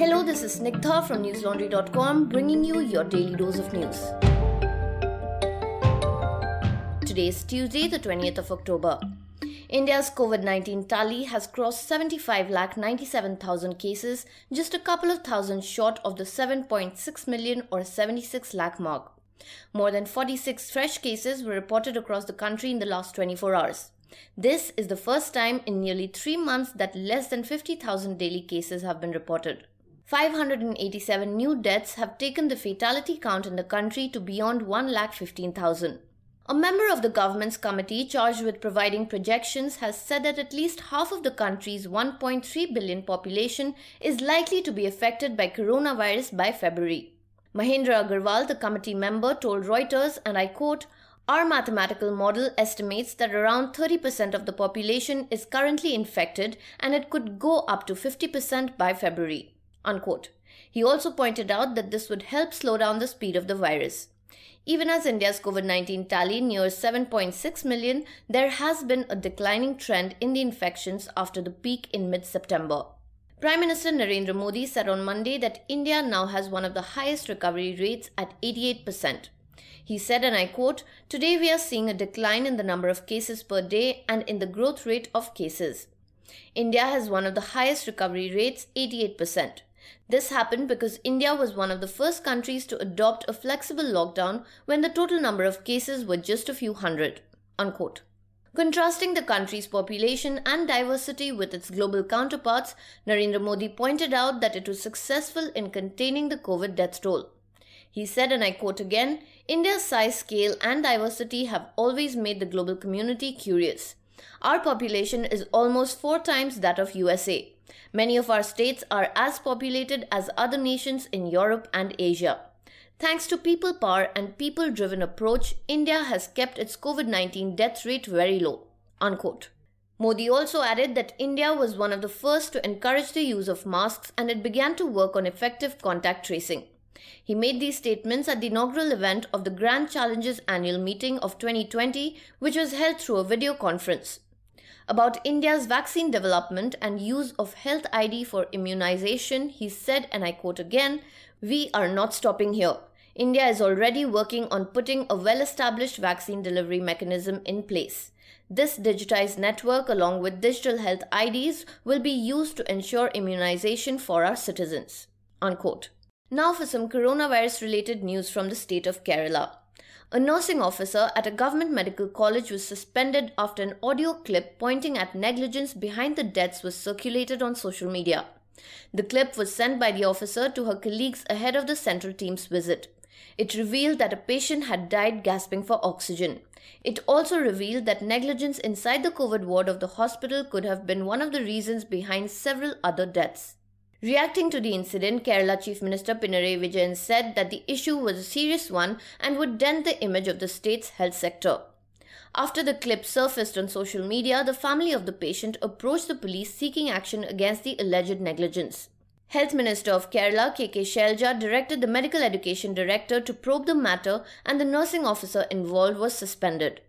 Hello, this is Snigdha from newslaundry.com bringing you your daily dose of news. Today is Tuesday, the 20th of October. India's COVID 19 tally has crossed 75 lakh 97,000 cases, just a couple of thousand short of the 7.6 million or 76 lakh mark. More than 46 fresh cases were reported across the country in the last 24 hours. This is the first time in nearly three months that less than 50,000 daily cases have been reported. 587 new deaths have taken the fatality count in the country to beyond 1,15,000. A member of the government's committee charged with providing projections has said that at least half of the country's 1.3 billion population is likely to be affected by coronavirus by February. Mahendra Agarwal, the committee member, told Reuters, and I quote, our mathematical model estimates that around 30% of the population is currently infected and it could go up to 50% by February. Unquote. He also pointed out that this would help slow down the speed of the virus. Even as India's COVID 19 tally nears 7.6 million, there has been a declining trend in the infections after the peak in mid September. Prime Minister Narendra Modi said on Monday that India now has one of the highest recovery rates at 88%. He said, and I quote, Today we are seeing a decline in the number of cases per day and in the growth rate of cases. India has one of the highest recovery rates, 88%. This happened because India was one of the first countries to adopt a flexible lockdown when the total number of cases were just a few hundred. Unquote. Contrasting the country's population and diversity with its global counterparts, Narendra Modi pointed out that it was successful in containing the COVID death toll. He said, and I quote again India's size, scale, and diversity have always made the global community curious. Our population is almost four times that of USA. Many of our states are as populated as other nations in Europe and Asia. Thanks to people power and people driven approach, India has kept its COVID 19 death rate very low. Unquote. Modi also added that India was one of the first to encourage the use of masks and it began to work on effective contact tracing. He made these statements at the inaugural event of the Grand Challenges annual meeting of 2020, which was held through a video conference. About India's vaccine development and use of Health ID for immunization, he said, and I quote again, We are not stopping here. India is already working on putting a well established vaccine delivery mechanism in place. This digitized network, along with digital health IDs, will be used to ensure immunization for our citizens. Unquote. Now for some coronavirus related news from the state of Kerala. A nursing officer at a government medical college was suspended after an audio clip pointing at negligence behind the deaths was circulated on social media. The clip was sent by the officer to her colleagues ahead of the central team's visit. It revealed that a patient had died gasping for oxygen. It also revealed that negligence inside the COVID ward of the hospital could have been one of the reasons behind several other deaths. Reacting to the incident, Kerala Chief Minister Pinarayi Vijayan said that the issue was a serious one and would dent the image of the state's health sector. After the clip surfaced on social media, the family of the patient approached the police seeking action against the alleged negligence. Health Minister of Kerala, KK Shailja, directed the Medical Education Director to probe the matter and the nursing officer involved was suspended.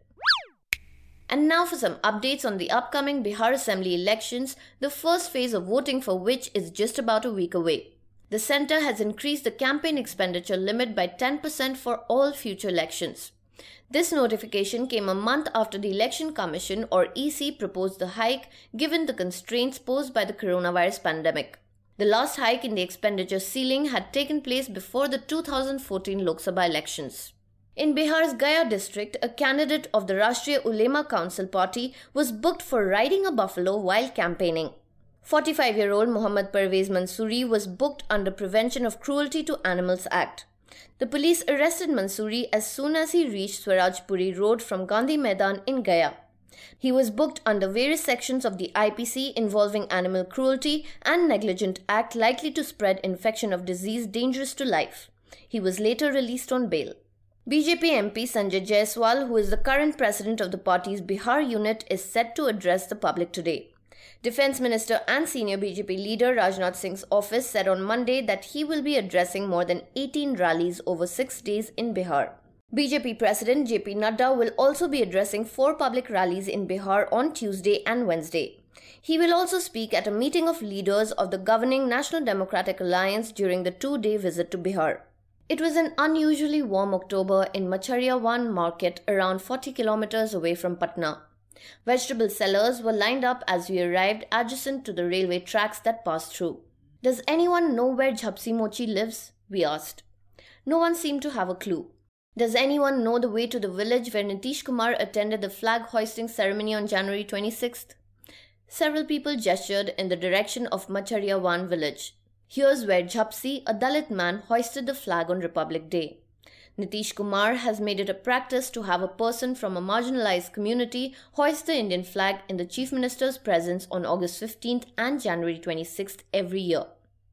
And now for some updates on the upcoming Bihar Assembly elections, the first phase of voting for which is just about a week away. The centre has increased the campaign expenditure limit by 10% for all future elections. This notification came a month after the Election Commission or EC proposed the hike given the constraints posed by the coronavirus pandemic. The last hike in the expenditure ceiling had taken place before the 2014 Lok Sabha elections. In Bihar's Gaya district, a candidate of the Rashtriya Ulema Council party was booked for riding a buffalo while campaigning. 45 year old Mohammad Parvez Mansoori was booked under Prevention of Cruelty to Animals Act. The police arrested Mansoori as soon as he reached Swarajpuri Road from Gandhi Maidan in Gaya. He was booked under various sections of the IPC involving animal cruelty and negligent act likely to spread infection of disease dangerous to life. He was later released on bail. BJP MP Sanjay Jaiswal, who is the current president of the party's Bihar unit, is set to address the public today. Defense Minister and senior BJP leader Rajnath Singh's office said on Monday that he will be addressing more than 18 rallies over six days in Bihar. BJP President JP Nadda will also be addressing four public rallies in Bihar on Tuesday and Wednesday. He will also speak at a meeting of leaders of the governing National Democratic Alliance during the two day visit to Bihar. It was an unusually warm October in Machariyawan market around 40 kilometers away from Patna. Vegetable sellers were lined up as we arrived adjacent to the railway tracks that passed through. Does anyone know where Jhapsi Mochi lives? We asked. No one seemed to have a clue. Does anyone know the way to the village where Nitish Kumar attended the flag hoisting ceremony on January 26th? Several people gestured in the direction of Machariyawan village. Here's where Jhapsi, a Dalit man, hoisted the flag on Republic Day. Nitish Kumar has made it a practice to have a person from a marginalized community hoist the Indian flag in the Chief Minister's presence on August 15th and January 26th every year.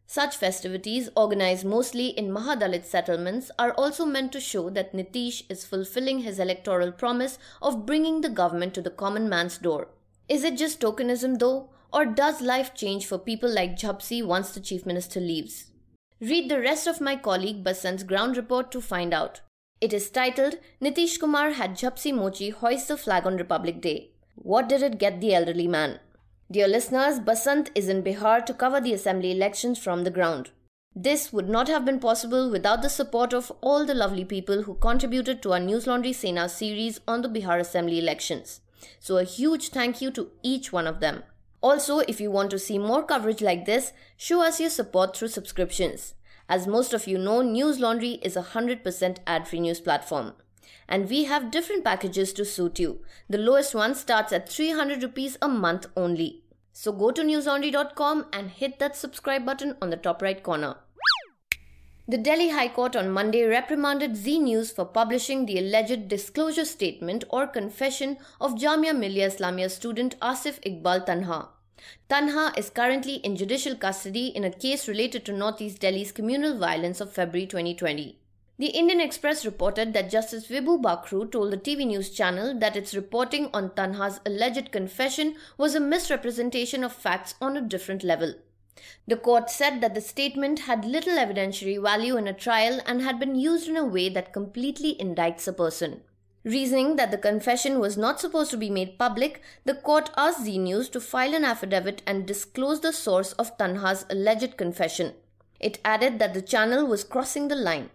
Such festivities, organized mostly in Mahadalit settlements, are also meant to show that Nitish is fulfilling his electoral promise of bringing the government to the common man's door. Is it just tokenism though, or does life change for people like Jhapsi once the Chief Minister leaves? Read the rest of my colleague Basant's ground report to find out. It is titled Nitish Kumar had Jhapsi Mochi hoist the flag on Republic Day. What did it get the elderly man? Dear listeners, Basant is in Bihar to cover the assembly elections from the ground. This would not have been possible without the support of all the lovely people who contributed to our News Laundry Sena series on the Bihar Assembly elections. So, a huge thank you to each one of them. Also, if you want to see more coverage like this, show us your support through subscriptions. As most of you know, News Laundry is a 100% ad free news platform. And we have different packages to suit you. The lowest one starts at 300 rupees a month only. So go to newslaundry.com and hit that subscribe button on the top right corner. The Delhi High Court on Monday reprimanded Zee News for publishing the alleged disclosure statement or confession of Jamia Millia Islamia student Asif Iqbal Tanha. Tanha is currently in judicial custody in a case related to Northeast Delhi's communal violence of February 2020. The Indian Express reported that Justice Vibhu Bakru told the TV news channel that its reporting on Tanha's alleged confession was a misrepresentation of facts on a different level. The court said that the statement had little evidentiary value in a trial and had been used in a way that completely indicts a person. Reasoning that the confession was not supposed to be made public, the court asked Zee News to file an affidavit and disclose the source of Tanha's alleged confession. It added that the channel was crossing the line.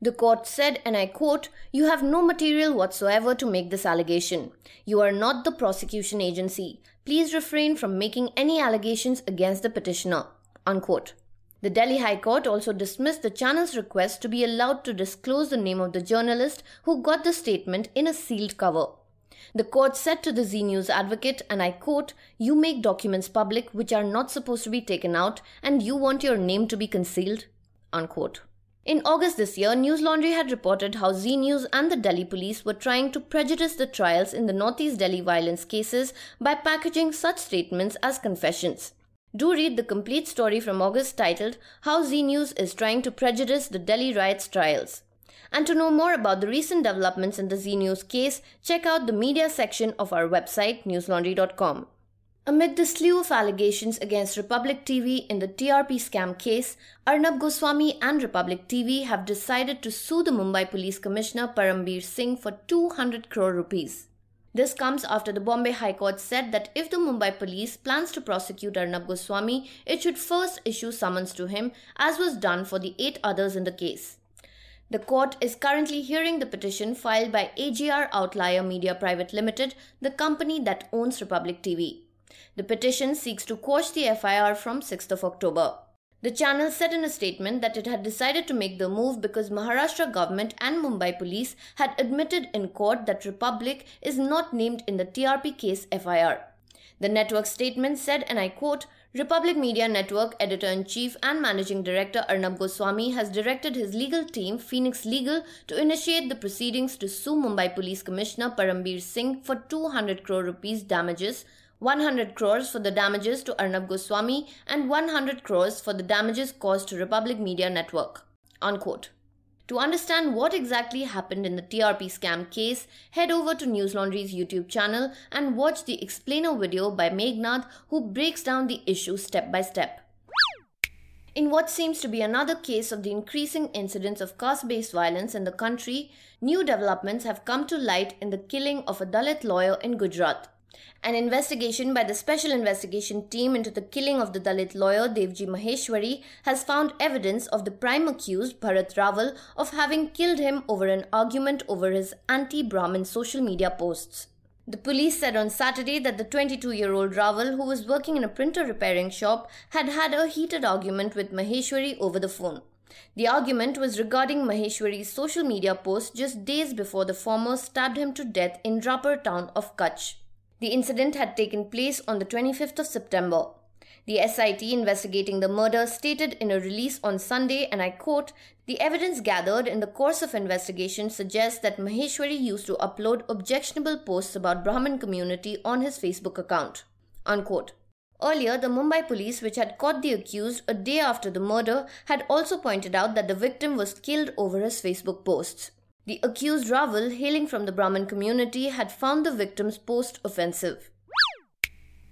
The court said, and I quote, You have no material whatsoever to make this allegation. You are not the prosecution agency. Please refrain from making any allegations against the petitioner. Unquote. The Delhi High Court also dismissed the channel's request to be allowed to disclose the name of the journalist who got the statement in a sealed cover. The court said to the Zee News advocate, and I quote, You make documents public which are not supposed to be taken out, and you want your name to be concealed? Unquote. In August this year, News Laundry had reported how Zee News and the Delhi police were trying to prejudice the trials in the Northeast Delhi violence cases by packaging such statements as confessions. Do read the complete story from August titled How Zee News is Trying to Prejudice the Delhi Riots Trials. And to know more about the recent developments in the Zee News case, check out the media section of our website newslaundry.com. Amid the slew of allegations against Republic TV in the TRP scam case, Arnab Goswami and Republic TV have decided to sue the Mumbai Police Commissioner Parambir Singh for 200 crore rupees. This comes after the Bombay High Court said that if the Mumbai police plans to prosecute Arnab Goswami, it should first issue summons to him, as was done for the eight others in the case. The court is currently hearing the petition filed by AGR Outlier Media Private Limited, the company that owns Republic TV. The petition seeks to quash the FIR from 6th of October. The channel said in a statement that it had decided to make the move because Maharashtra government and Mumbai police had admitted in court that Republic is not named in the TRP case FIR. The network statement said, and I quote, Republic Media Network editor in chief and managing director Arnab Goswami has directed his legal team, Phoenix Legal, to initiate the proceedings to sue Mumbai Police Commissioner Parambir Singh for 200 crore rupees damages 100 crores for the damages to Arnab Goswami and 100 crores for the damages caused to Republic Media Network. Unquote. To understand what exactly happened in the TRP scam case, head over to News Laundry's YouTube channel and watch the explainer video by Meghnad who breaks down the issue step by step. In what seems to be another case of the increasing incidence of caste based violence in the country, new developments have come to light in the killing of a Dalit lawyer in Gujarat. An investigation by the Special Investigation Team into the killing of the Dalit lawyer Devji Maheshwari has found evidence of the prime accused, Bharat Rawal, of having killed him over an argument over his anti Brahmin social media posts. The police said on Saturday that the 22 year old Rawal, who was working in a printer repairing shop, had had a heated argument with Maheshwari over the phone. The argument was regarding Maheshwari's social media post just days before the former stabbed him to death in Rapar town of Kutch. The incident had taken place on the 25th of September. The SIT investigating the murder stated in a release on Sunday, and I quote, the evidence gathered in the course of investigation suggests that Maheshwari used to upload objectionable posts about Brahmin community on his Facebook account. Unquote. Earlier, the Mumbai police, which had caught the accused a day after the murder, had also pointed out that the victim was killed over his Facebook posts. The accused Rawal, hailing from the Brahmin community, had found the victim's post offensive.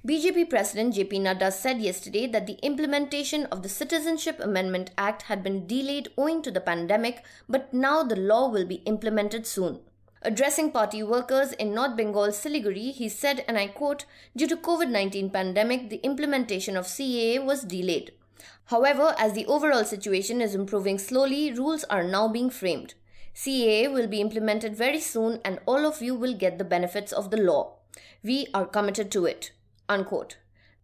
BJP President JP Nadda said yesterday that the implementation of the Citizenship Amendment Act had been delayed owing to the pandemic, but now the law will be implemented soon. Addressing party workers in North Bengal Siliguri, he said, and I quote, due to COVID-19 pandemic, the implementation of CAA was delayed. However, as the overall situation is improving slowly, rules are now being framed. CAA will be implemented very soon and all of you will get the benefits of the law. We are committed to it. Unquote.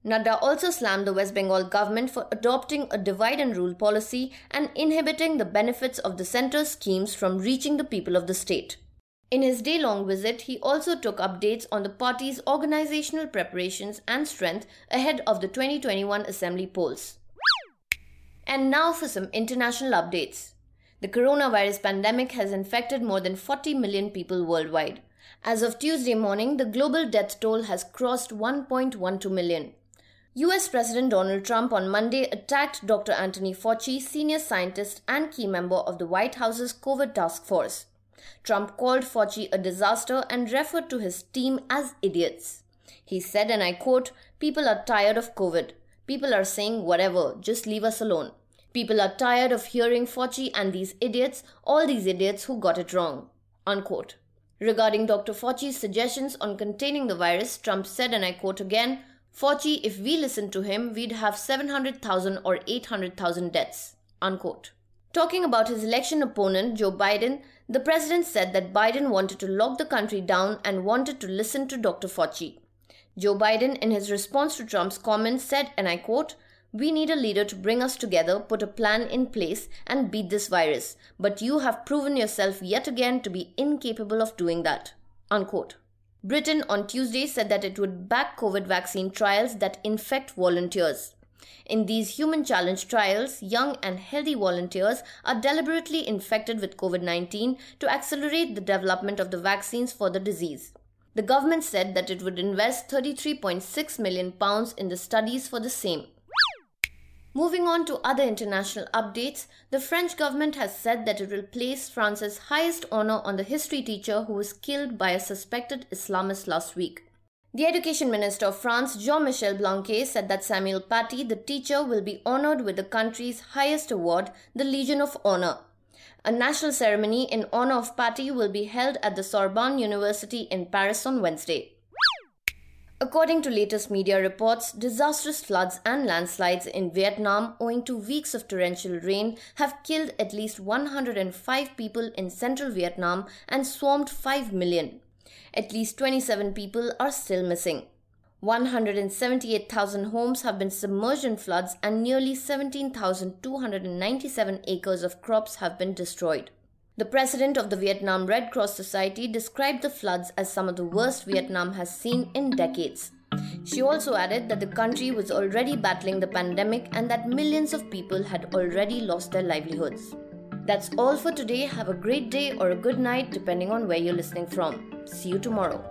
Nadda also slammed the West Bengal government for adopting a divide and rule policy and inhibiting the benefits of the centre's schemes from reaching the people of the state. In his day long visit, he also took updates on the party's organizational preparations and strength ahead of the 2021 assembly polls. And now for some international updates. The coronavirus pandemic has infected more than 40 million people worldwide. As of Tuesday morning, the global death toll has crossed 1.12 million. US President Donald Trump on Monday attacked Dr. Anthony Fauci, senior scientist and key member of the White House's COVID task force. Trump called Fauci a disaster and referred to his team as idiots. He said, and I quote, People are tired of COVID. People are saying whatever, just leave us alone. People are tired of hearing Fauci and these idiots, all these idiots who got it wrong. Unquote. Regarding Dr. Fauci's suggestions on containing the virus, Trump said, and I quote again, Fauci, if we listened to him, we'd have 700,000 or 800,000 deaths. Unquote. Talking about his election opponent, Joe Biden, the president said that Biden wanted to lock the country down and wanted to listen to Dr. Fauci. Joe Biden, in his response to Trump's comments, said, and I quote, we need a leader to bring us together, put a plan in place, and beat this virus. But you have proven yourself yet again to be incapable of doing that. Unquote. Britain on Tuesday said that it would back COVID vaccine trials that infect volunteers. In these human challenge trials, young and healthy volunteers are deliberately infected with COVID 19 to accelerate the development of the vaccines for the disease. The government said that it would invest 33.6 million pounds in the studies for the same. Moving on to other international updates, the French government has said that it will place France's highest honor on the history teacher who was killed by a suspected Islamist last week. The Education Minister of France, Jean Michel Blanquer, said that Samuel Paty, the teacher, will be honored with the country's highest award, the Legion of Honor. A national ceremony in honor of Paty will be held at the Sorbonne University in Paris on Wednesday. According to latest media reports, disastrous floods and landslides in Vietnam, owing to weeks of torrential rain, have killed at least 105 people in central Vietnam and swarmed 5 million. At least 27 people are still missing. 178,000 homes have been submerged in floods and nearly 17,297 acres of crops have been destroyed. The president of the Vietnam Red Cross Society described the floods as some of the worst Vietnam has seen in decades. She also added that the country was already battling the pandemic and that millions of people had already lost their livelihoods. That's all for today. Have a great day or a good night, depending on where you're listening from. See you tomorrow.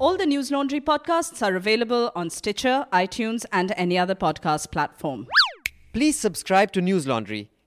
All the News Laundry podcasts are available on Stitcher, iTunes, and any other podcast platform. Please subscribe to News Laundry